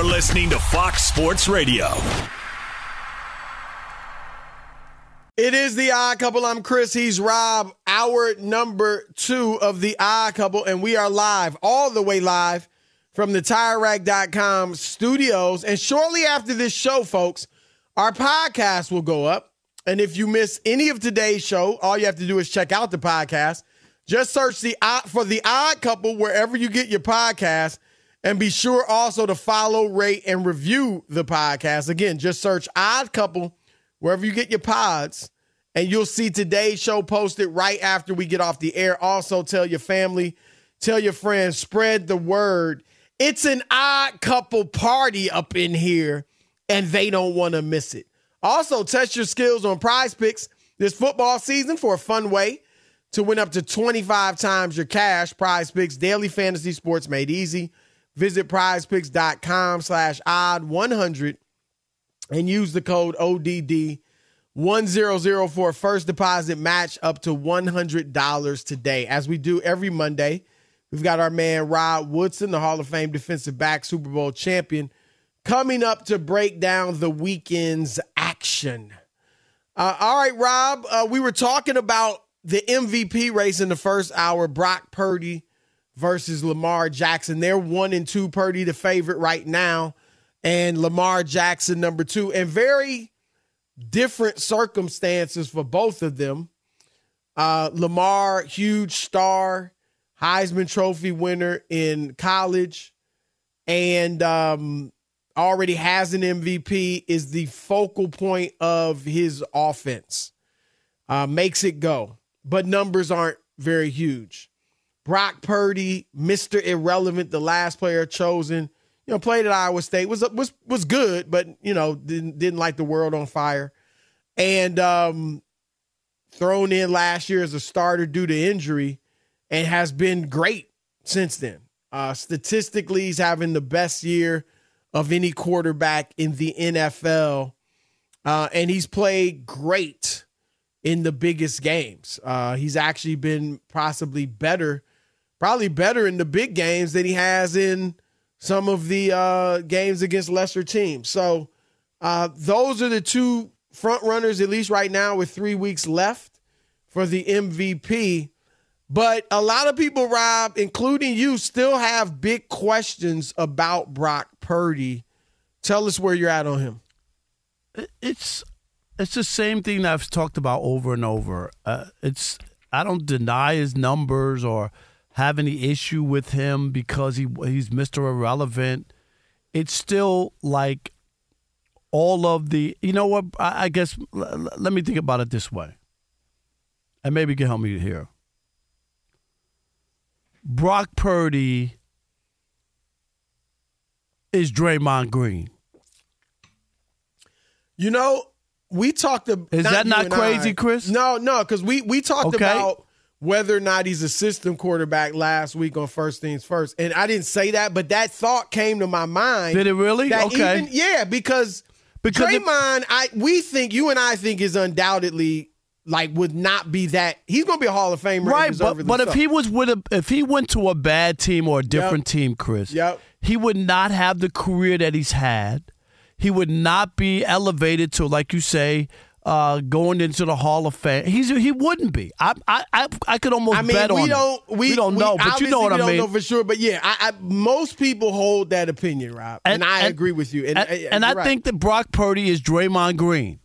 You're listening to Fox Sports Radio. It is the Odd Couple. I'm Chris. He's Rob. Hour number two of the Odd Couple, and we are live, all the way live from the TireRack.com studios. And shortly after this show, folks, our podcast will go up. And if you miss any of today's show, all you have to do is check out the podcast. Just search the uh, for the Odd Couple wherever you get your podcast, and be sure also to follow, rate, and review the podcast. Again, just search Odd Couple wherever you get your pods, and you'll see today's show posted right after we get off the air. Also, tell your family, tell your friends, spread the word. It's an odd couple party up in here, and they don't want to miss it. Also, test your skills on PrizePicks this football season for a fun way to win up to 25 times your cash. PrizePicks, daily fantasy sports made easy. Visit prizepicks.com slash odd 100 and use the code ODD 100 for first deposit match up to $100 today. As we do every Monday, we've got our man Rod Woodson, the Hall of Fame defensive back, Super Bowl champion, coming up to break down the weekend's action. Uh, all right, Rob, uh, we were talking about the MVP race in the first hour Brock Purdy versus Lamar Jackson. They're one and two, Purdy the favorite right now and Lamar Jackson number two, and very different circumstances for both of them. Uh, Lamar, huge star, Heisman Trophy winner in college, and um, already has an MVP, is the focal point of his offense. Uh, makes it go, but numbers aren't very huge. Brock Purdy, Mr. Irrelevant, the last player chosen you know, played at Iowa State was was was good, but you know didn't didn't light the world on fire, and um, thrown in last year as a starter due to injury, and has been great since then. Uh, statistically, he's having the best year of any quarterback in the NFL, uh, and he's played great in the biggest games. Uh, he's actually been possibly better, probably better in the big games than he has in some of the uh, games against lesser teams. So uh, those are the two front runners, at least right now, with three weeks left for the MVP. But a lot of people, Rob, including you, still have big questions about Brock Purdy. Tell us where you're at on him. It's it's the same thing that I've talked about over and over. Uh, it's I don't deny his numbers or – have any issue with him because he he's Mr. Irrelevant. It's still like all of the you know what I, I guess l- let me think about it this way, and maybe you can help me here. Brock Purdy is Draymond Green. You know, we talked about. Is that not crazy, I- Chris? No, no, because we we talked Okay. about whether or not he's a system quarterback last week on First Things First, and I didn't say that, but that thought came to my mind. Did it really? Okay. even- yeah, because Because Draymond, I we think you and I think is undoubtedly like would not be that. He's going to be a Hall of Famer, Right, but but if he was with a if he went to a bad team or a different team, Chris, Yep. he would not have the career that he's had. He would not be elevated to, like you say, uh, going into the Hall of Fame. He's he wouldn't be. I I I, I could almost I mean, bet we on don't it. we, don't know, but you know what I mean. we don't know for sure, but yeah, I, I, most people hold that opinion, Rob, and, I agree with you. And, and, and I right. think that Brock Purdy is Draymond Green.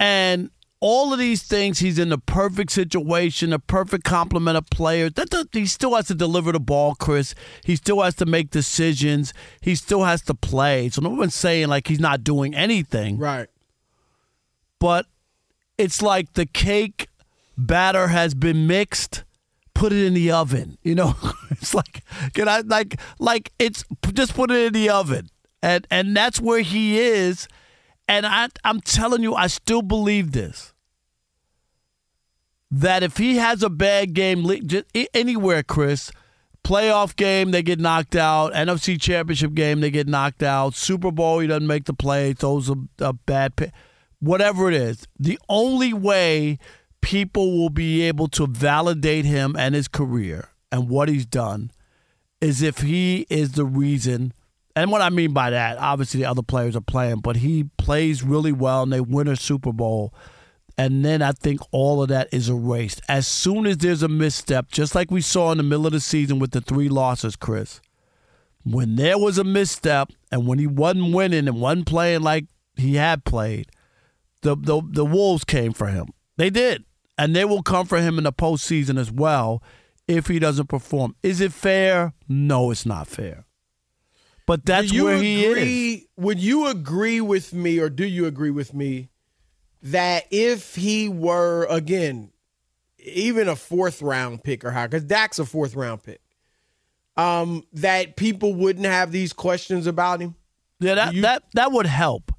And all of these things, he's in the perfect situation, a perfect complement of players. That, that- he still has to deliver the ball, Chris. He still has to make decisions. He still has to play. So no one's saying like he's not doing anything. right. But it's like the cake batter has been mixed. Put it in the oven. You know, it's like can I like like it's just put it in the oven, and and that's where he is. And I I'm telling you, I still believe this. That if he has a bad game, just anywhere, Chris, playoff game they get knocked out, NFC Championship game they get knocked out, Super Bowl he doesn't make the play, throws a, a bad pick, whatever it is. The only way people will be able to validate him and his career and what he's done is if he is the reason. And what I mean by that, obviously the other players are playing, but he plays really well and they win a Super Bowl. And then I think all of that is erased. As soon as there's a misstep, just like we saw in the middle of the season with the three losses, Chris, when there was a misstep and when he wasn't winning and wasn't playing like he had played, the, the, the Wolves came for him. They did. And they will come for him in the postseason as well if he doesn't perform. Is it fair? No, it's not fair. But that's where he is. Would you agree with me, or do you agree with me, that if he were again, even a fourth round pick or higher, because Dak's a fourth round pick, um, that people wouldn't have these questions about him? Yeah, that, You- that that would help.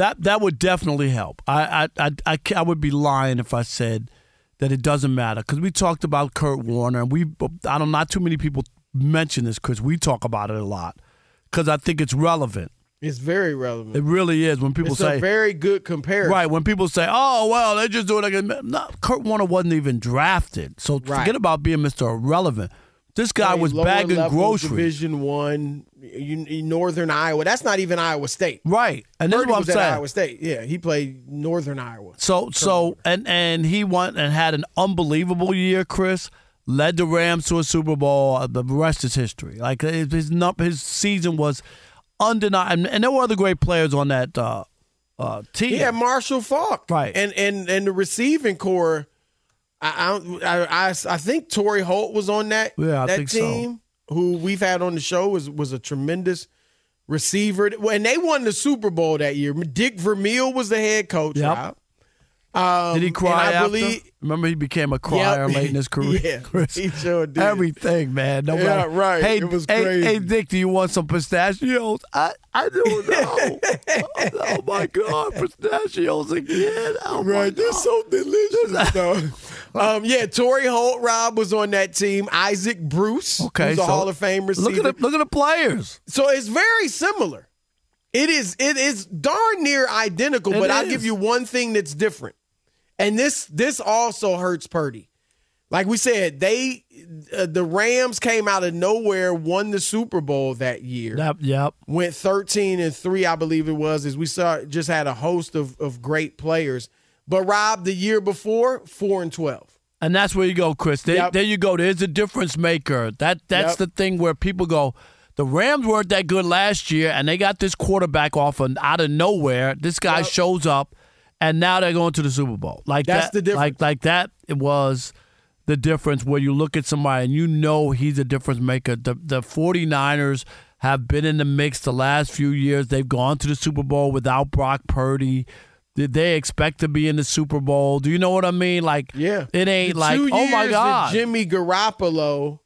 That that would definitely help. I I I, I, I would be lying if I said that it doesn't matter because we talked about Kurt Warner and we I don't not too many people mention this because we talk about it a lot because I think it's relevant. It's very relevant. It really is when people it's say a very good comparison. Right, when people say, "Oh, well, they just do it again." No, Kurt Warner wasn't even drafted, so Right. forget about being Mister Irrelevant. This guy was bagging level groceries, Division One, Northern Iowa. That's not even Iowa State. right? And this is what I'm was at saying. Iowa State. Yeah, he played Northern Iowa. So, so, and and he went and had an unbelievable year. Chris led the Rams to a Super Bowl. Uh, The rest is history. Like his his, season was undeniable, and, and there were other great players on that uh, uh, team. Yeah, Marshall Faulk, Right. And and and the receiving corps. I I I, I, think Torry Holt was on that Yeah, I that think so. team. Who we've had on the show was was a tremendous receiver. And they won the Super Bowl that year. Dick Vermeil was the head coach. Yep. Um, Did he cry I after? believe, Remember, he became a crier Yep. late in his career. Yeah, Chris. he sure did. Everything, man. No Yeah, right. Hey, It was hey, crazy. hey, Dick, do you want some pistachios? I, I don't know. oh my God, pistachios again. Oh my Right, they're so delicious. though. um, yeah, Torry Holt Rob was on that team. Isaac Bruce, Okay, who's a so Hall of Fame receiver. Look at the, look at the players. So it's very similar. It is it is darn near identical, It but I'll give you one thing that's different. And this this also hurts Purdy. Like we said, they uh, the Rams came out of nowhere, won the Super Bowl that year. Yep, yep. Went 13 and 3, I believe it was, as we saw just had a host of, of great players. But Rob, the year before, 4 and 12. And that's where you go, Chris. There, Yep. there you go. There's a difference maker. That that's Yep. the thing where people go. The Rams weren't that good last year, and they got this quarterback off and out of nowhere. This guy Yep. shows up, and now they're going to the Super Bowl. Like That's that, the difference. Like like that. It was the difference where you look at somebody and you know he's a difference maker. The the 49ers have been in the mix the last few years. They've gone to the Super Bowl without Brock Purdy. Did they expect to be in the Super Bowl? Do you know what I mean? Like, Yeah. it ain't like, oh my god, Jimmy Garoppolo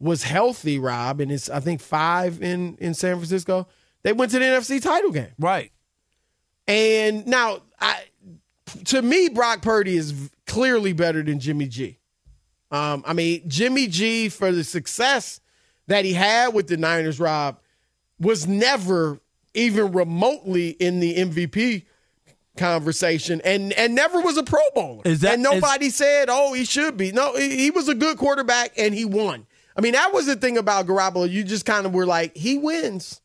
was healthy, Rob, and it's I think five in in San Francisco. They went to the NFC title game, right? And now, I, to me, Brock Purdy is clearly better than Jimmy G. Um, I mean, Jimmy G for the success that he had with the Niners, Rob, was never even remotely in the MVP conversation and and never was a pro bowler. Is that- and nobody said, "Oh, he should be." No, he, he was a good quarterback and he won. I mean, that was the thing about Garoppolo. You just kind of were like, he wins.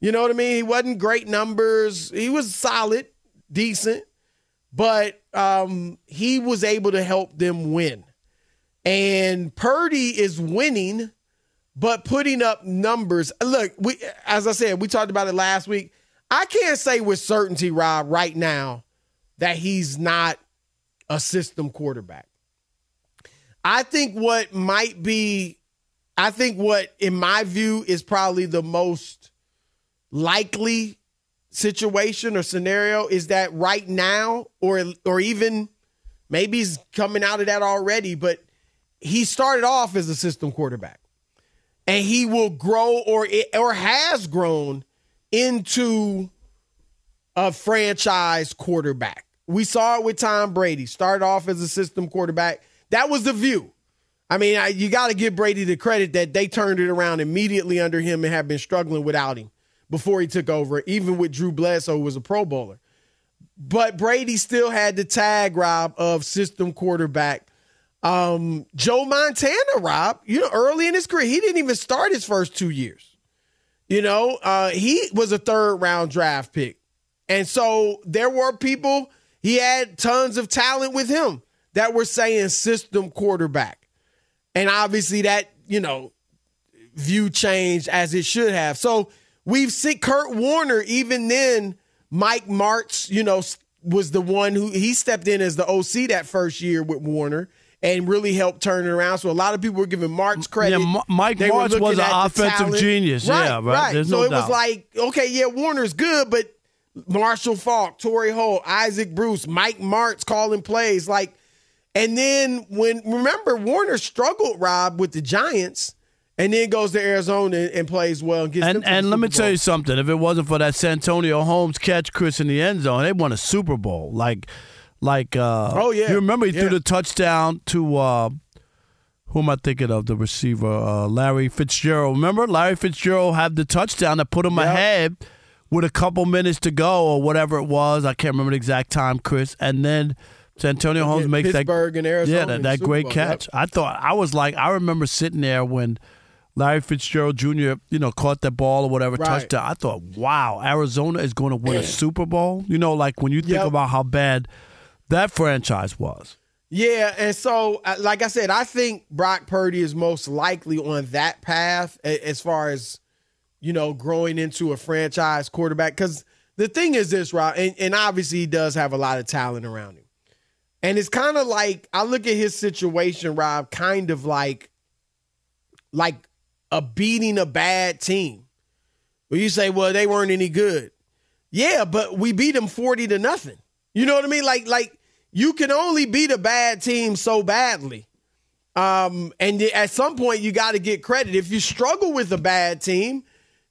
You know what I mean? He wasn't great numbers. He was solid, decent, but um, he was able to help them win. And Purdy is winning, but putting up numbers. Look, we as I said, we talked about it last week. I can't say with certainty, Rob, right now, that he's not a system quarterback. I think what might be, I think what, in my view, is probably the most likely situation or scenario is that right now, or or even maybe he's coming out of that already, but he started off as a system quarterback, and he will grow or or has grown into a franchise quarterback. We saw it with Tom Brady. Started off as a system quarterback. That was the view. I mean, I, you got to give Brady the credit that they turned it around immediately under him and have been struggling without him before he took over, even with Drew Bledsoe, who was a Pro Bowler. But Brady still had the tag, Rob, of system quarterback. Um, Joe Montana, Rob, you know, early in his career, he didn't even start his first two years. You know, uh, he was a third round draft pick. And so there were people, he had tons of talent with him that were saying system quarterback. And obviously that, you know, view changed as it should have. So we've seen Kurt Warner, even then, Mike Martz, you know, was the one who he stepped in as the OC that first year with Warner and really helped turn it around. So a lot of people were giving Martz credit. Yeah, M- Mike They was an offensive talent. genius. Right, Yeah, right. There's so no it was like, okay, yeah, Warner's good, but Marshall Faulk, Torry Holt, Isaac Bruce, Mike Martz calling plays, like, and then when remember Warner struggled, Rob, with the Giants, and then goes to Arizona and, and plays well and gets And and let me tell you something. If it wasn't for that Santonio Holmes catch, Chris in the end zone, they won a Super Bowl. Like, like. Uh, Oh, yeah. You remember he Yeah. threw the touchdown to. Uh, who am I thinking of? The receiver, uh, Larry Fitzgerald. Remember, Larry Fitzgerald had the touchdown that put him Yep. ahead with a couple minutes to go or whatever it was. I can't remember the exact time, Chris. And then Santonio Holmes Yeah, makes that Pittsburgh and Arizona yeah, that, that great Bowl, catch. yep. I thought I was like I remember sitting there when Larry Fitzgerald Jr. you know caught that ball or whatever Right. touchdown. I thought, wow, Arizona is going to win a Super Bowl. You know, like when you think Yep. about how bad that franchise was. Yeah, and so uh, like I said, I think Brock Purdy is most likely on that path as far as you know growing into a franchise quarterback. Because the thing is this, Rob, and, and obviously he does have a lot of talent around him, and it's kind of like I look at his situation, Rob, kind of like like a beating a bad team. Where you say, well, they weren't any good. Yeah, but we beat them 40 to nothing. You know what I mean? Like, like you can only beat a bad team so badly. Um, and at some point you got to get credit. If you struggle with a bad team,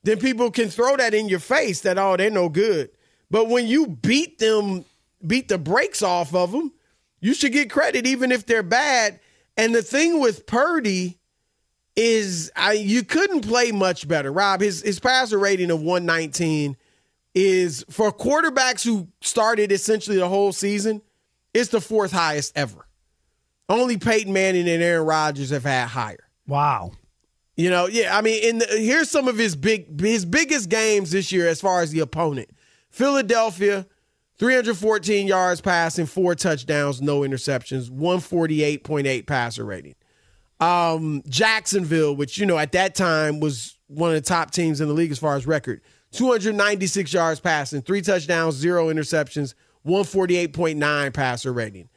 then people can throw that in your face that, oh, they're no good. But when you beat them, beat the brakes off of them, you should get credit even if they're bad. And the thing with Purdy is I you couldn't play much better. Rob, his his passer rating of 119 is for quarterbacks who started essentially the whole season, it's the fourth highest ever. Only Peyton Manning and Aaron Rodgers have had higher. Wow. You know, yeah. I mean, in the, here's some of his big his biggest games this year as far as the opponent. Philadelphia, 314 yards passing, four touchdowns, no interceptions, 148.8 passer rating. Um, Jacksonville, which you know at that time was one of the top teams in the league as far as record, 296 yards passing, three touchdowns, zero interceptions, 148.9 passer rating.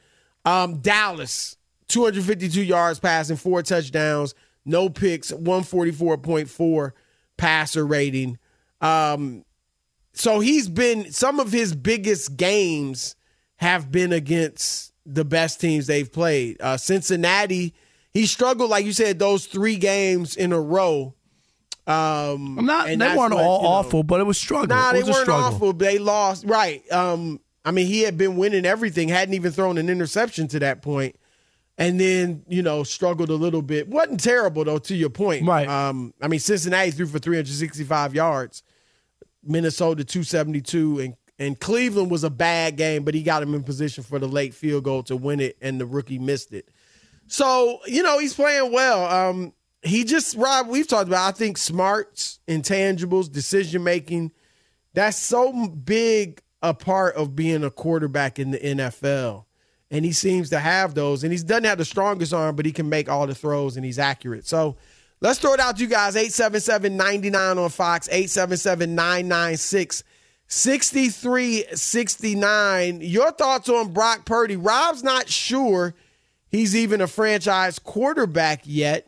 Um, Dallas, 252 yards passing, four touchdowns, no picks, 144.4 passer rating. Um, so he's been some of his biggest games have been against the best teams they've played. Uh, Cincinnati, he struggled, like you said, those three games in a row. Um, I'm not. They weren't what, all you know, awful, but it was struggle. Nah, it they weren't struggle. awful. They lost, right? Um, I mean, he had been winning everything, hadn't even thrown an interception to that point, and then you know struggled a little bit. wasn't terrible though. To your point, Right. Um, I mean, Cincinnati threw for 365 yards, Minnesota 272, and and Cleveland was a bad game, but he got him in position for the late field goal to win it, and the rookie missed it. So you know he's playing well. Um, he just Rob, we've talked about. I think smarts, intangibles, decision making. That's so big a part of being a quarterback in the NFL, and he seems to have those. And he doesn't have the strongest arm, but he can make all the throws and he's accurate. So let's throw it out to you guys. 877-99 on Fox. 877-996. 6369. Your thoughts on Brock Purdy? Rob's not sure he's even a franchise quarterback yet.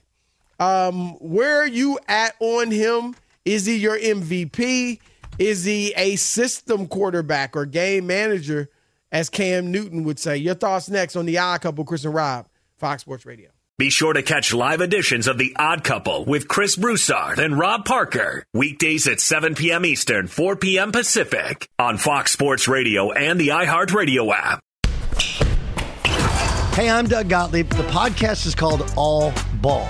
Um, where are you at on him? Is he your MVP? Is he a system quarterback or game manager, as Cam Newton would say? Your thoughts next on the Odd Couple, Chris and Rob, Fox Sports Radio. Be sure to catch live editions of The Odd Couple with Chris Broussard and Rob Parker. Weekdays at 7 p.m. Eastern, 4 p.m. Pacific on Fox Sports Radio and the iHeartRadio app. Hey, I'm Doug Gottlieb. The podcast is called All Ball.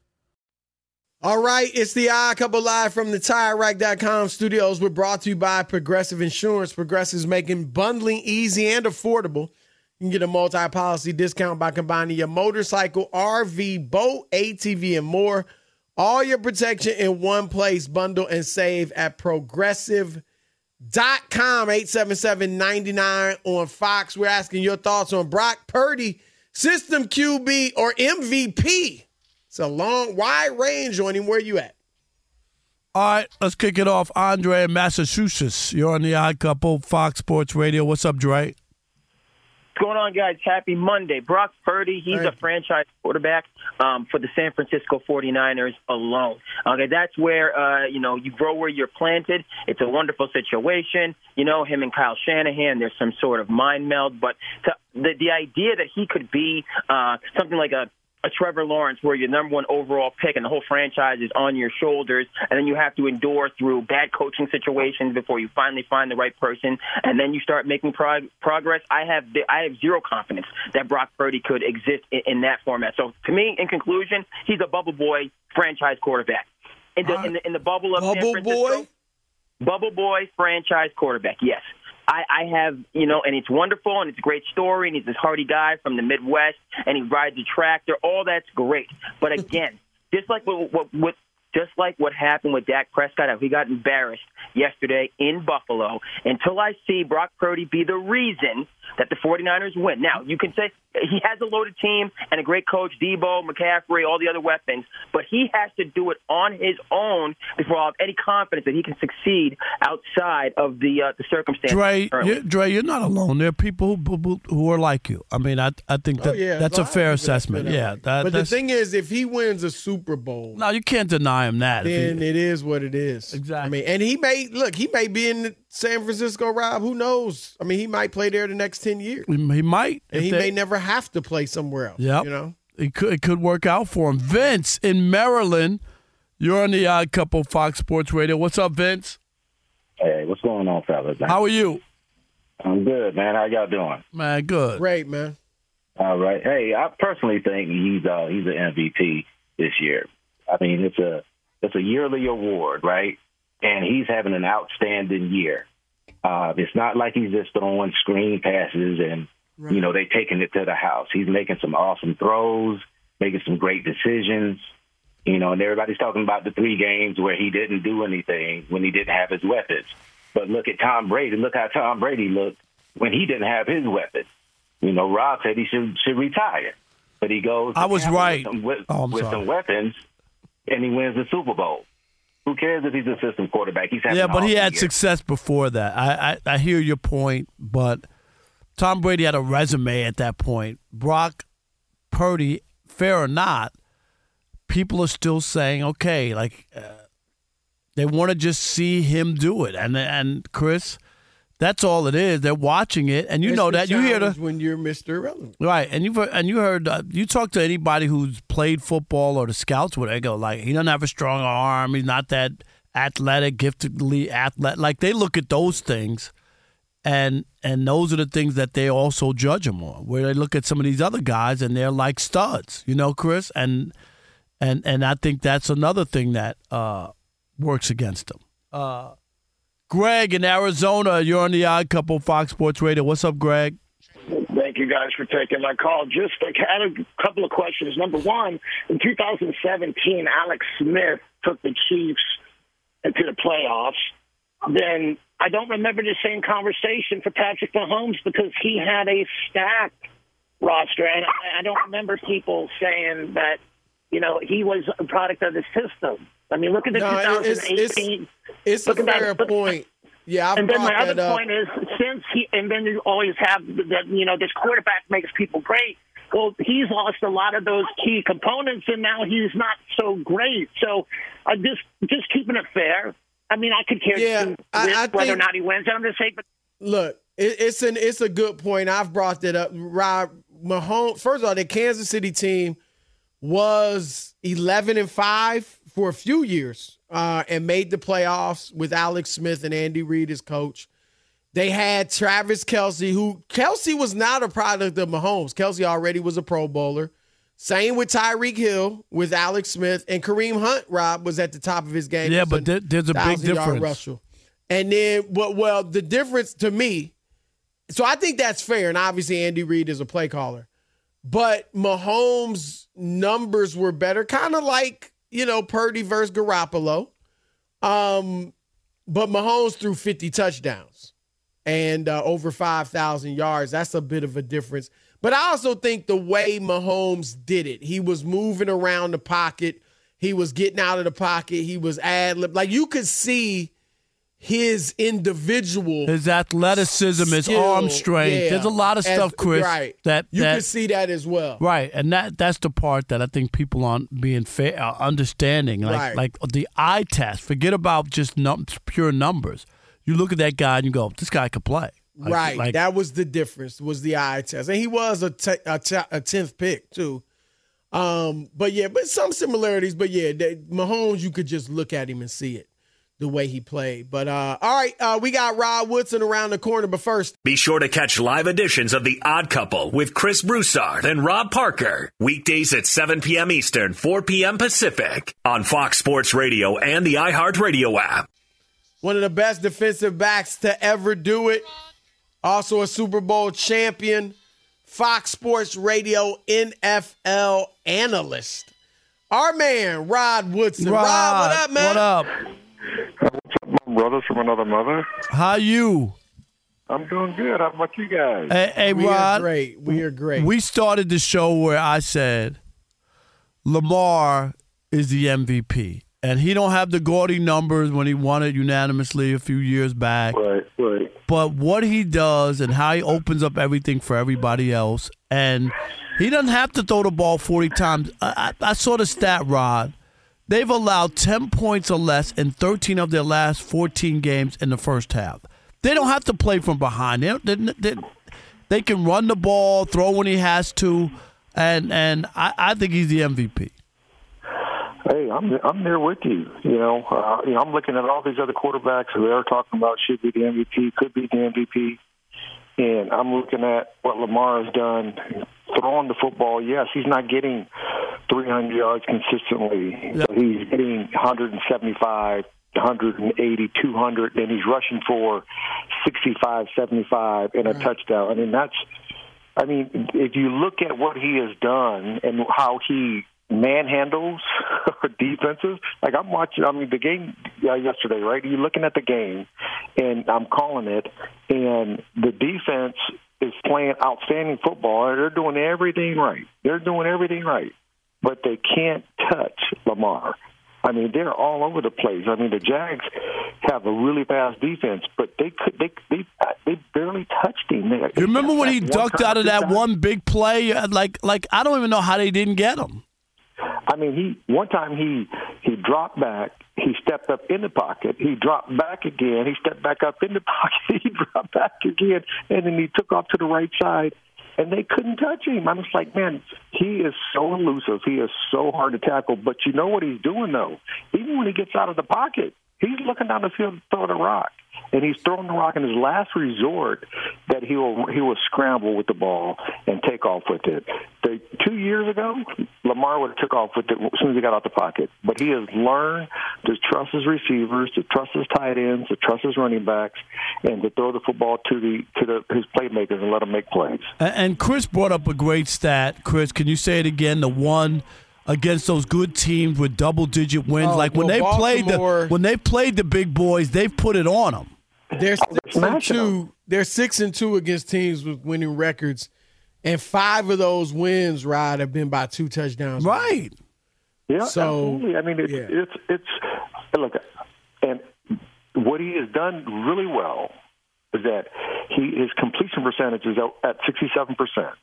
All right, it's the Odd Couple live from the TireRack.com studios. We're brought to you by Progressive Insurance. Progressive is making bundling easy and affordable. You can get a multi-policy discount by combining your motorcycle, RV, boat, ATV, and more. All your protection in one place. Bundle and save at Progressive.com. 877-99 on Fox. We're asking your thoughts on Brock Purdy, system QB or MVP. It's a long, wide range on him. Where you at? All right, let's kick it off. Andre in Massachusetts. You're on the Odd Couple, Fox Sports Radio. What's up, Dre? What's going on, guys? Happy Monday. Brock Purdy, he's a franchise quarterback um, for the San Francisco 49ers alone. Okay, that's where, uh, you know, you grow where you're planted. It's a wonderful situation. You know, him and Kyle Shanahan, there's some sort of mind meld, but to, the, the idea that he could be uh, something like a a Trevor Lawrence where you're number one overall pick and the whole franchise is on your shoulders, and then you have to endure through bad coaching situations before you finally find the right person, and then you start making prog- progress. I have I have zero confidence that Brock Purdy could exist in, in that format. So to me, in conclusion, he's a bubble boy franchise quarterback. In the, uh, in the, in the bubble of Bubble San Francisco, boy? Bubble boy franchise quarterback. Yes. I, I have, you know, and it's wonderful and it's a great story and he's this hardy guy from the Midwest and he rides a tractor. All that's great. But again, just like what, what, what just like what happened with Dak Prescott, he got embarrassed yesterday in Buffalo, until I see Brock Purdy be the reason that the 49ers win. Now, you can say he has a loaded team and a great coach, Deebo, McCaffrey, all the other weapons, but he has to do it on his own before I have any confidence that he can succeed outside of the uh, the circumstances. Dre, currently. you, Dre, you're not alone. There are people who, who, who are like you. I mean, I I think that Oh, yeah, that's so a I fair don't that's assessment. fair. Yeah, that, but the thing is, if he wins a Super Bowl, no, you can't deny him that. Then he- it is what it is. Exactly. I mean, and he may look. He may be in San Francisco, Rob. Who knows? I mean, he might play there the next ten years, he might. and he they- may never have to play somewhere else. Yeah. You know. It could it could work out for him. Vince in Maryland, you're on the Odd Couple Fox Sports Radio. What's up, Vince? Hey, what's going on, fellas? How are you? I'm good, man. How y'all doing? Man, good. Great, man. All right. Hey, I personally think he's uh, he's an MVP this year. I mean, it's a it's a yearly award, right? And he's having an outstanding year. Uh, it's not like he's just throwing screen passes and you know they taking it to the house. He's making some awesome throws, making some great decisions. You know, and everybody's talking about the three games where he didn't do anything when he didn't have his weapons. But look at Tom Brady. Look how Tom Brady looked when he didn't have his weapons. You know, Rob said he should should retire, but he goes. I was right. with, some, with, Oh, with some weapons, and he wins the Super Bowl. Who cares if he's a system quarterback? He's Yeah, but he had year. success before that. I, I I hear your point, but Tom Brady had a resume at that point. Brock Purdy, fair or not, people are still saying, okay, like uh, they want to just see him do it, and and Chris, that's all it is. They're watching it, and you It's know the that you hear the when you're Mr. Irrelevant. Right, and you've heard, and you heard uh, you talk to anybody who's played football or the scouts, where they go like he doesn't have a strong arm, he's not that athletic, giftedly athlete. Like they look at those things, and and those are the things that they also judge him on. Where they look at some of these other guys and they're like studs, you know, Chris, and and and I think that's another thing that uh, works against them. Uh, Greg in Arizona, you're on the Odd Couple Fox Sports Radio. What's up, Greg? Thank you guys for taking my call. Just had a couple of questions. Number one, in 2017, Alex Smith took the Chiefs into the playoffs. Then I don't remember the same conversation for Patrick Mahomes because he had a stacked roster, and I don't remember people saying that you know he was a product of the system. I mean, look at the No, it's- 2018. It's a at that- fair point. Yeah, I and then my other up. point is, since he, and then you always have that, you know, this quarterback makes people great. Well, he's lost a lot of those key components, and now he's not so great. So, I just just keeping it fair. I mean, I could care Yeah, I- I whether or not he wins. I'm just saying, but Look, it, it's an it's a good point. I've brought that up. Rob Mahomes. First of all, the Kansas City team was eleven and five for a few years, uh, and made the playoffs with Alex Smith and Andy Reid as coach. They had Travis Kelce, who Kelce was not a product of Mahomes. Kelce already was a Pro Bowler. Same with Tyreek Hill, with Alex Smith, and Kareem Hunt. Rob was at the top of his game. Yeah, but there- there's a big difference. And then, but well, the difference to me, so I think that's fair. And obviously, Andy Reid is a play caller, but Mahomes' numbers were better, kind of like you know Purdy versus Garoppolo. Um, but Mahomes threw 50 touchdowns and uh, over 5,000 yards. That's a bit of a difference. But I also think the way Mahomes did it, he was moving around the pocket, he was getting out of the pocket, he was ad lib. Like you could see his individual His athleticism, his arm strength. Yeah. There's a lot of As- stuff, Chris. Right. That you that could see that as well. right, and that that's the part that I think people aren't being fair, uh, understanding. Like Right. like the eye test. Forget about just num- pure numbers. You look at that guy and you go, "This guy could play." Like- right. Like, that was the difference. Was the eye test, and he was a te- a te- a tenth pick too. Um, but yeah, but some similarities. But yeah, they, Mahomes, you could just look at him and see it the way he played. But uh, all right, uh, we got Rod Woodson around the corner. But first, be sure to catch live editions of The Odd Couple with Chris Broussard and Rob Parker weekdays at 7 p.m. Eastern, 4 p.m. Pacific on Fox Sports Radio and the iHeartRadio app. One of the best defensive backs to ever do it. Also a Super Bowl champion. Fox Sports Radio NFL analyst. Our man, Rod Woodson. Rod, Rod what up, man? What up? What's up, my brothers from another mother? How you? I'm doing good. How about you guys? Hey, hey we Rod. are great. We are great. We started the show where I said Lamar is the MVP. And he don't have the gaudy numbers when he won it unanimously a few years back. Right, right. But what he does and how he opens up everything for everybody else, and he doesn't have to throw the ball 40 times. I, I, I saw the stat, Rod. They've allowed 10 points or less in 13 of their last 14 games in the first half. They don't have to play from behind. They, they, they, can run the ball, throw when he has to, and and I, I think he's the MVP. Hey, I'm I'm there with you. You know, uh, you know, I'm looking at all these other quarterbacks who they're talking about should be the MVP, could be the MVP, and I'm looking at what Lamar has done throwing the football. Yes, he's not getting 300 yards consistently, but he's getting 175 180, 200, and he's rushing for 65, 75 and a touchdown. I mean, that's, I mean, if you look at what he has done and how he manhandles defenses, like I'm watching, I mean, the game uh, yesterday, right? You're looking at the game, and I'm calling it, and the defense is playing outstanding football. They're doing everything right. They're doing everything right, but they can't touch Lamar. I mean, they're all over the place. I mean, the Jags have a really fast defense, but they could they they they barely touched him. They, You remember when he ducked out of that one big play? Uh, Like like I don't even know how they didn't get him. I mean, he one time he he dropped back, he stepped up in the pocket, he dropped back again, he stepped back up in the pocket, he dropped back again, and then he took off to the right side, and they couldn't touch him. I'm just like, man, he is so elusive, he is so hard to tackle. But you know what he's doing though? Even when he gets out of the pocket, he's looking down the field to throw the rock. And he's throwing the rock in his last resort that he will he will scramble with the ball and take off with it. The, two years ago, Lamar would have took off with it as soon as he got out the pocket. But he has learned to trust his receivers, to trust his tight ends, to trust his running backs, and to throw the football to the to the, his playmakers and let them make plays. And, and Chris brought up a great stat. Chris, can you say it again? The one against those good teams with double digit wins, Oh, like when well, they played the when they played the big boys, they've put it on them. They're six and two. They're six and two against teams with winning records, and five of those wins, Rod, have been by two touchdowns. Right. Yeah, So, absolutely. I mean, it's yeah. it's it's look, and what he has done really well is that he his completion percentage is at sixty seven percent.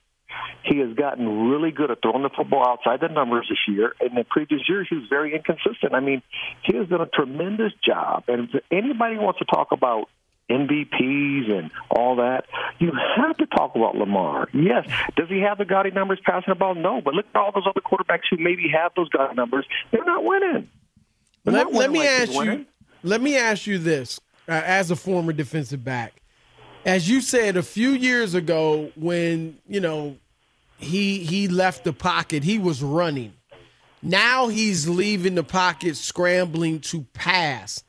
He has gotten really good at throwing the football outside the numbers this year. In the previous years, he was very inconsistent. I mean, he has done a tremendous job. And if anybody wants to talk about MVPs and all that, you have to talk about Lamar. Yes. Does he have the gaudy numbers passing the ball? No. But look at all those other quarterbacks who maybe have those gaudy numbers. They're not winning. They're Let, not let me like ask you. winning. Let me ask you this: uh, as a former defensive back, as you said a few years ago, when you know he he left the pocket, he was running. Now he's leaving the pocket, scrambling to pass.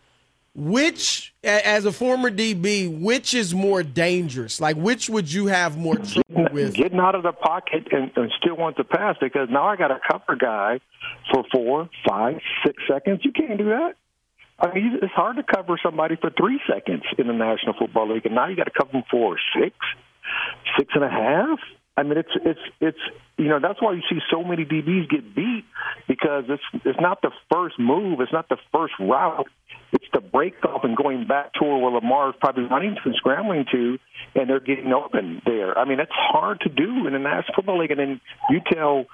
Which, as a former DB, which is more dangerous? Like, which would you have more trouble with? Getting out of the pocket and, and still want to pass because now I got to cover guy for four, five, six seconds. You can't do that. I mean, it's hard to cover somebody for three seconds in the National Football League, and now you got to cover them for six, six and a half. I mean, it's it's it's you know that's why you see so many DBs get beat because it's it's not the first move, it's not the first route, the break off and going back toward where Lamar is probably running to and scrambling to, and they're getting open there. I mean, it's hard to do in the National Football League, and then you tell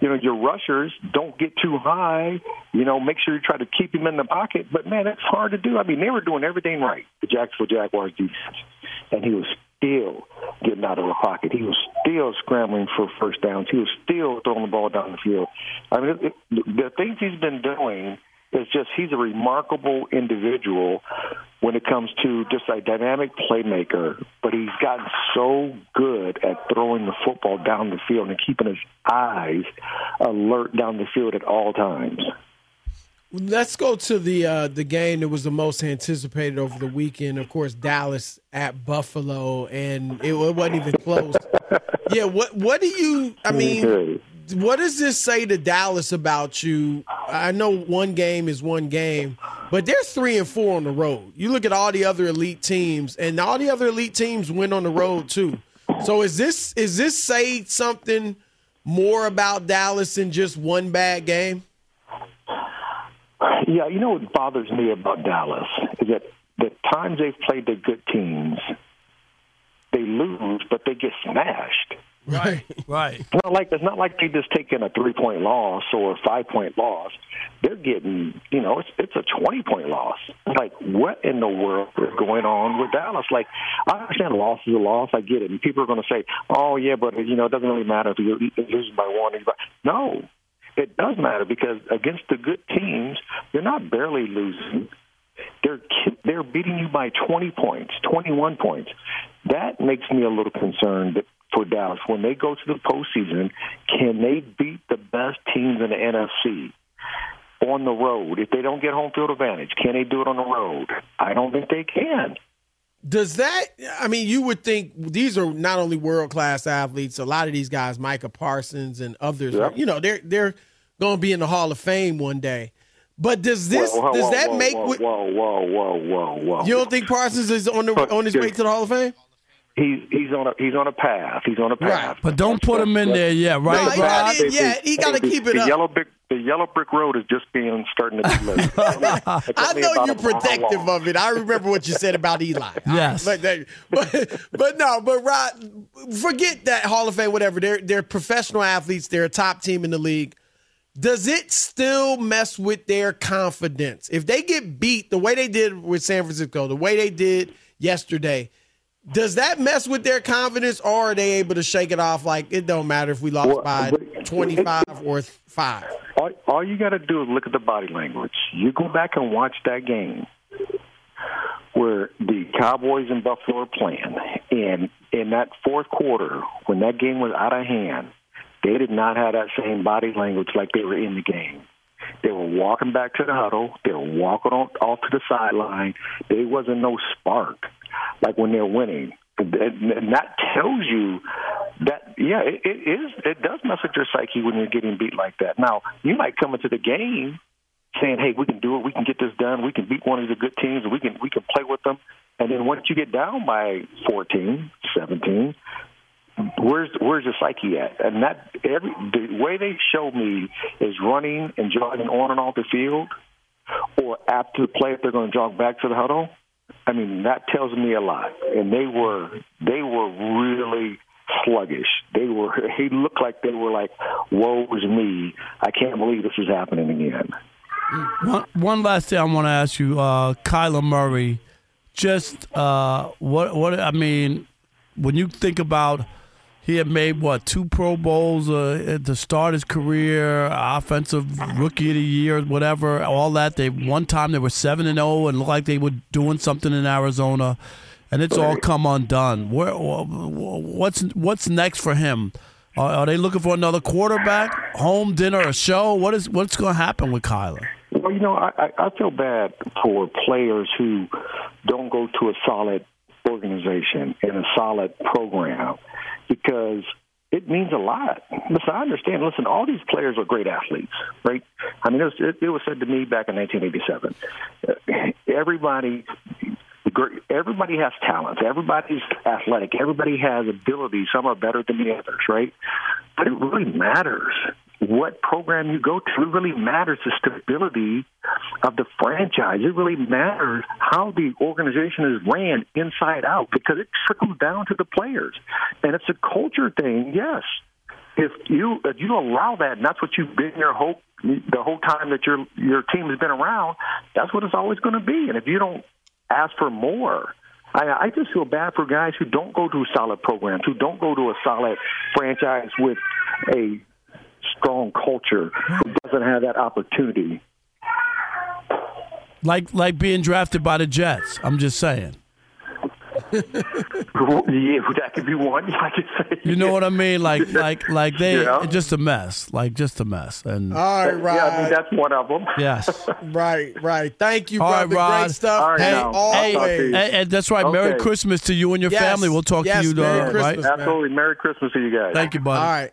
you know your rushers don't get too high. You know, make sure you try to keep him in the pocket. But man, it's hard to do. I mean, they were doing everything right, the Jacksonville Jaguars defense, and he was still getting out of the pocket. He was still scrambling for first downs. He was still throwing the ball down the field. I mean, it, it, the things he's been doing is just he's a remarkable individual when it comes to just a dynamic playmaker. But he's gotten so good at throwing the football down the field and keeping his eyes alert down the field at all times. Let's go to the uh, the game that was the most anticipated over the weekend. Of course, Dallas at Buffalo, and it, it wasn't even close. yeah, what what do you? I mean, what does this say to Dallas about you? I know one game is one game, but they're three and four on the road. You look at all the other elite teams, and all the other elite teams went on the road too. So is this is this say something more about Dallas than just one bad game? Yeah, you know what bothers me about Dallas is that the times they've played the good teams, they lose, but they get smashed. Right, right. It's not like it's not like they just taking a three point loss or a five point loss. They're getting, you know, it's it's a twenty point loss. Like, what in the world is going on with Dallas? Like, I understand a loss is a loss. I get it, and people are going to say, "Oh, yeah, but you know, it doesn't really matter if you're losing by one." Or no, it does matter because against the good teams, you're not barely losing. They're they're beating you by 20 points, 21 points. That makes me a little concerned that for Dallas when they go to the postseason, can they beat the best teams in the NFC? On the road, if they don't get home field advantage, can they do it on the road? I don't think they can. Does that? I mean, you would think these are not only world class athletes. A lot of these guys, Micah Parsons and others, Yep. you know, they're they're going to be in the Hall of Fame one day. But does this Whoa, whoa, does that whoa, make whoa, whoa, whoa, whoa, whoa, whoa? you don't think Parsons is on the on his way to the Hall of Fame? He's he's on a he's on a path. He's on a path. But don't put him in there yet, right, No, he Rob? gotta- yeah, he gotta keep it the up. Yellow brick the yellow brick road is just being starting to be lit. I know you're protective of it. I remember what you said about Eli. Yes. But, but but no, but Rod, forget that Hall of Fame, whatever. They're they're professional athletes. They're a top team in the league. Does it still mess with their confidence if they get beat the way they did with San Francisco, the way they did yesterday? Does that mess with their confidence, or are they able to shake it off like it don't matter if we lost Well, by twenty five or five? All, all you got to do is look at the body language. You go back and watch that game where the Cowboys and Buffalo are playing, and in that fourth quarter, when that game was out of hand, they did not have that same body language like they were in the game. They were walking back to the huddle. They were walking on, off to the sideline. There wasn't no spark like when they're winning. And and that tells you that yeah, it, it is. It does mess with your psyche when you're getting beat like that. Now you might come into the game saying, "Hey, we can do it. We can get this done. We can beat one of the good teams. We can we can play with them." And then once you get down by 14, 17, where's where's your psyche at? And that every the way they show me is running and jogging on and off the field, or after the play if they're going to jog back to the huddle. I mean that tells me a lot. And they were they were really sluggish. They were. He looked like they were like, "Woe is me! I can't believe this is happening again." One, one last thing I want to ask you, uh, Kyler Murray. Just uh, what what I mean when you think about he had made what two Pro Bowls uh, to start his career, offensive rookie of the year, whatever, all that. They one time they were seven and zero and looked like they were doing something in Arizona, and it's all come undone. Where what's what's next for him? Are, are they looking for another quarterback, home dinner, a show? What is what's going to happen with Kyler? Well, you know, I, I I feel bad for players who don't go to a solid organization and a solid program because it means a lot. Listen, I understand. Listen, all these players are great athletes, right? I mean, it was, it, it was said to me back in 1987. Uh, everybody, everybody has talents. Everybody's athletic. Everybody has abilities. Some are better than the others, right? But it really matters what program you go to. It really matters the stability of the franchise. It really matters how the organization is ran inside out because it trickles down to the players. And it's a culture thing, yes. If you if you allow that, and that's what you've been your whole the whole time that your your team has been around, that's what it's always going to be. And if you don't ask for more I, I just feel bad for guys who don't go to solid programs, who don't go to a solid franchise with a strong culture, who doesn't have that opportunity. Like like being drafted by the Jets. I'm just saying. yeah, that could be one. I could say. You know what I mean? Like like like they Yeah. just a mess. Like just a mess. And All right, Rod. Yeah, I mean that's one of them. yes. Right, right. Thank you, All right, brother. Rod. Great stuff. All right, hey, now. always. I'll talk to you. Hey, hey, that's right. Merry Christmas to you and your Yes. family. We'll talk Yes, to you, Merry uh, Christmas, right? man. Absolutely. Merry Christmas to you guys. Thank you, buddy. All right.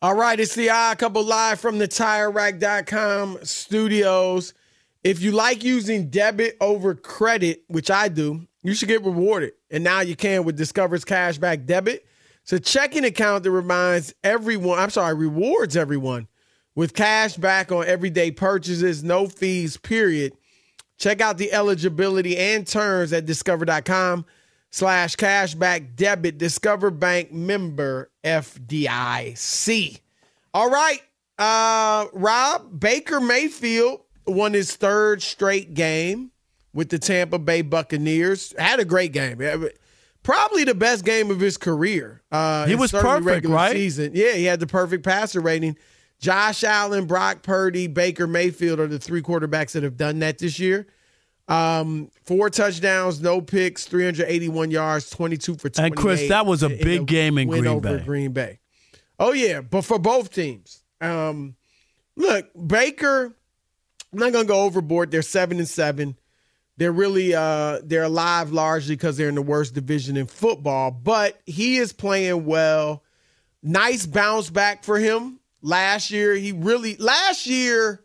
All right, it's the odd couple live from the TireRack.com studios. If you like using debit over credit, which I do, you should get rewarded. And now you can with Discover's Cashback Debit. It's a checking account that reminds everyone, I'm sorry, rewards everyone with cash back on everyday purchases, no fees, period. Check out the eligibility and terms at discover.com slash cashback debit. Discover Bank member FDIC. All right. Uh Rob Baker Mayfield won his third straight game with the Tampa Bay Buccaneers. Had a great game. Probably the best game of his career. Uh, He was perfect, right? Season. Yeah, he had the perfect passer rating. Josh Allen, Brock Purdy, Baker Mayfield are the three quarterbacks that have done that this year. Um, four touchdowns, no picks, 381 yards, 22 for 28. And Chris, that was a in big game in win Green over Bay. Green Bay. Oh yeah, but for both teams. Um, look, Baker. I'm not gonna go overboard. They're seven and seven. They're really uh they're alive largely because they're in the worst division in football. But he is playing well. Nice bounce back for him. Last year, he really last year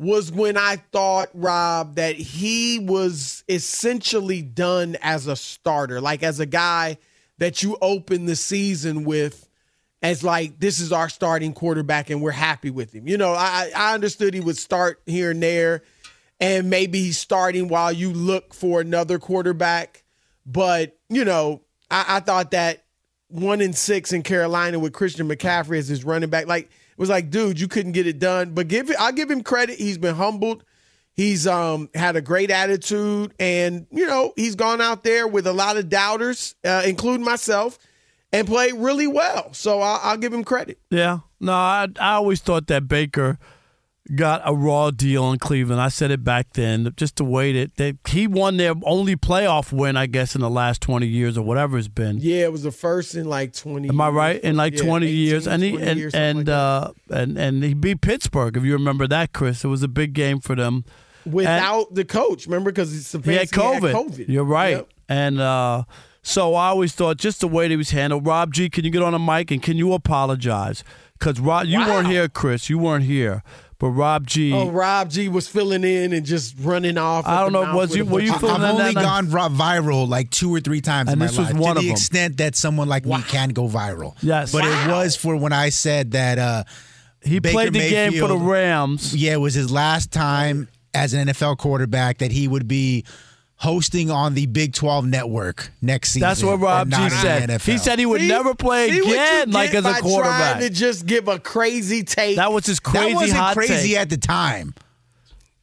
was when I thought, Rob, that he was essentially done as a starter, like as a guy that you open the season with as like this is our starting quarterback and we're happy with him. You know, I I understood he would start here and there, and maybe he's starting while you look for another quarterback. But you know, I, I thought that one in six in Carolina with Christian McCaffrey as his running back, like was like, dude, you couldn't get it done. But give I'll give him credit. He's been humbled. He's um had a great attitude, and you know he's gone out there with a lot of doubters, uh, including myself, and played really well. So I'll, I'll give him credit. Yeah. No, I I always thought that Baker got a raw deal in Cleveland. I said it back then. Just the way that they, he won their only playoff win, I guess, in the last twenty years or whatever it's been. Yeah, it was the first in like twenty. Am I right? In like Yeah, twenty 18, years, and he 20 and years, and like uh, and and he beat Pittsburgh. If you remember that, Chris, it was a big game for them. without the coach. Remember, because He had COVID. COVID. You're right. Yep. And uh, so I always thought just the way that he was handled. Rob G, can you get on the mic and can you apologize? Because Rob, you weren't here, Chris. You weren't here. But Rob G. Oh, Rob G was filling in and just running off. I don't know, mouth was you- were bunch you of- filling I've in only that gone viral like two or three times And in my this was life one to of the them. extent that someone like me can go viral. Yes. but Wow. it was for when I said that uh, he Baker played the game for the Rams. Yeah, it was his last time as an NFL quarterback that he would be hosting on the Big 12 network next season. That's what Rob and G not in the said. He said he would See? never play See what you again like as a by quarterback. Trying to just give a crazy take. That was his crazy that wasn't hot crazy take. at the time.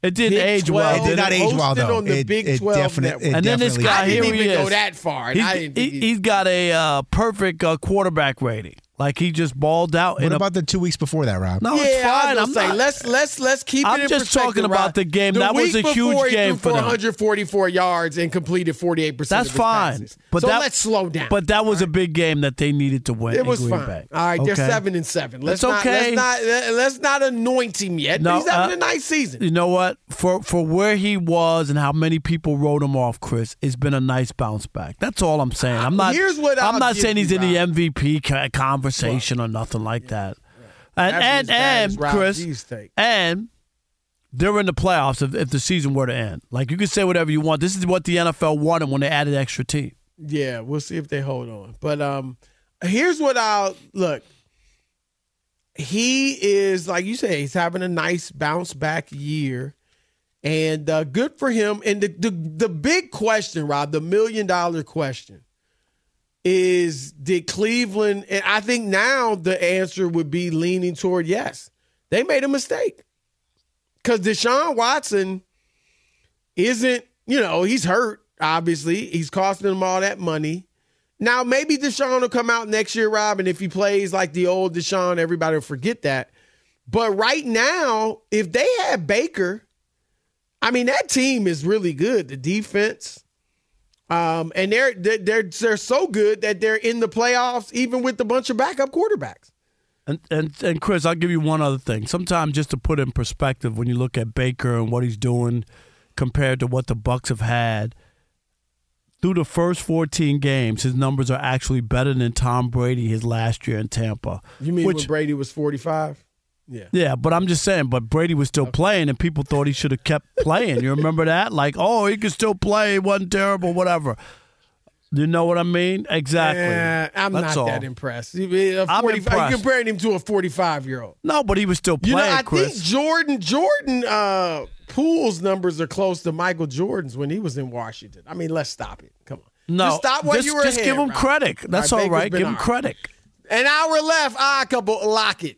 It didn't Big age 12, well. It did did not age well, hosted though. on the It- Big 12 definite- network. it and then this guy I here even he go is. that far, and He's, I didn't think he, he- has got a uh, perfect uh, quarterback rating. Like he just balled out. What in a, about the two weeks before that, Rob? no, yeah, it's fine. I was I'm gonna not, let's let's let's keep I'm it in just perspective, talking about the game. The That was a huge he game threw for them. 144 yards and completed 48 percent. That's fine. But so that, let's slow down. But that was a big game that they needed to win. it was Green fine. Bay. All right, they're Okay? seven and seven. Let's It's not okay. let's not let's not anoint him yet. No, He's having uh, a nice season. You know what? For for where he was and how many people wrote him off, Chris, it's been a nice bounce back. That's all I'm saying. I'm not. Here's what I'm I'll not saying he's in the MVP ca- conversation or nothing like that. And and as bad as and Chris and they're in the playoffs if, if the season were to end. Like you can say whatever you want. This is what the NFL wanted when they added extra team. Yeah, we'll see if they hold on. But um here's what I'll look. He is like you say, he's having a nice bounce back year. And uh, good for him. And the, the the big question, Rob, the million dollar question is did Cleveland and I think now the answer would be leaning toward yes. They made a mistake. Cuz Deshaun Watson isn't, you know, he's hurt, obviously. He's costing them all that money. Now, maybe Deshaun will come out next year, Rob, and if he plays like the old Deshaun, everybody will forget that. But right now, if they had Baker, I mean, that team is really good. The defense, um, and they're they're they're, so good that they're in the playoffs, even with a bunch of backup quarterbacks. And, and and Chris, I'll give you one other thing. Sometimes just to put in perspective, when you look at Baker and what he's doing compared to what the Bucs have had through the first 14 games, his numbers are actually better than Tom Brady his last year in Tampa. You mean Which- when Brady was forty five? Yeah. Yeah, but I'm just saying. But Brady was still playing, and people thought he should have kept playing. You remember that? Like, oh, he could still play. He wasn't terrible. Whatever. You know what I mean? Exactly. Yeah, I'm That's not all. that impressed. A I'm 40 impressed. You comparing him to a 45 year old. No, but he was still playing. You know, I Chris. think Jordan Jordan uh Poole's numbers are close to Michael Jordan's when he was in Washington. I mean, let's stop it. Come on. no, just stop while just, you were just ahead, give him Rob. credit. That's all right. been Give him all right. credit. An hour left. Ah, couple lock it.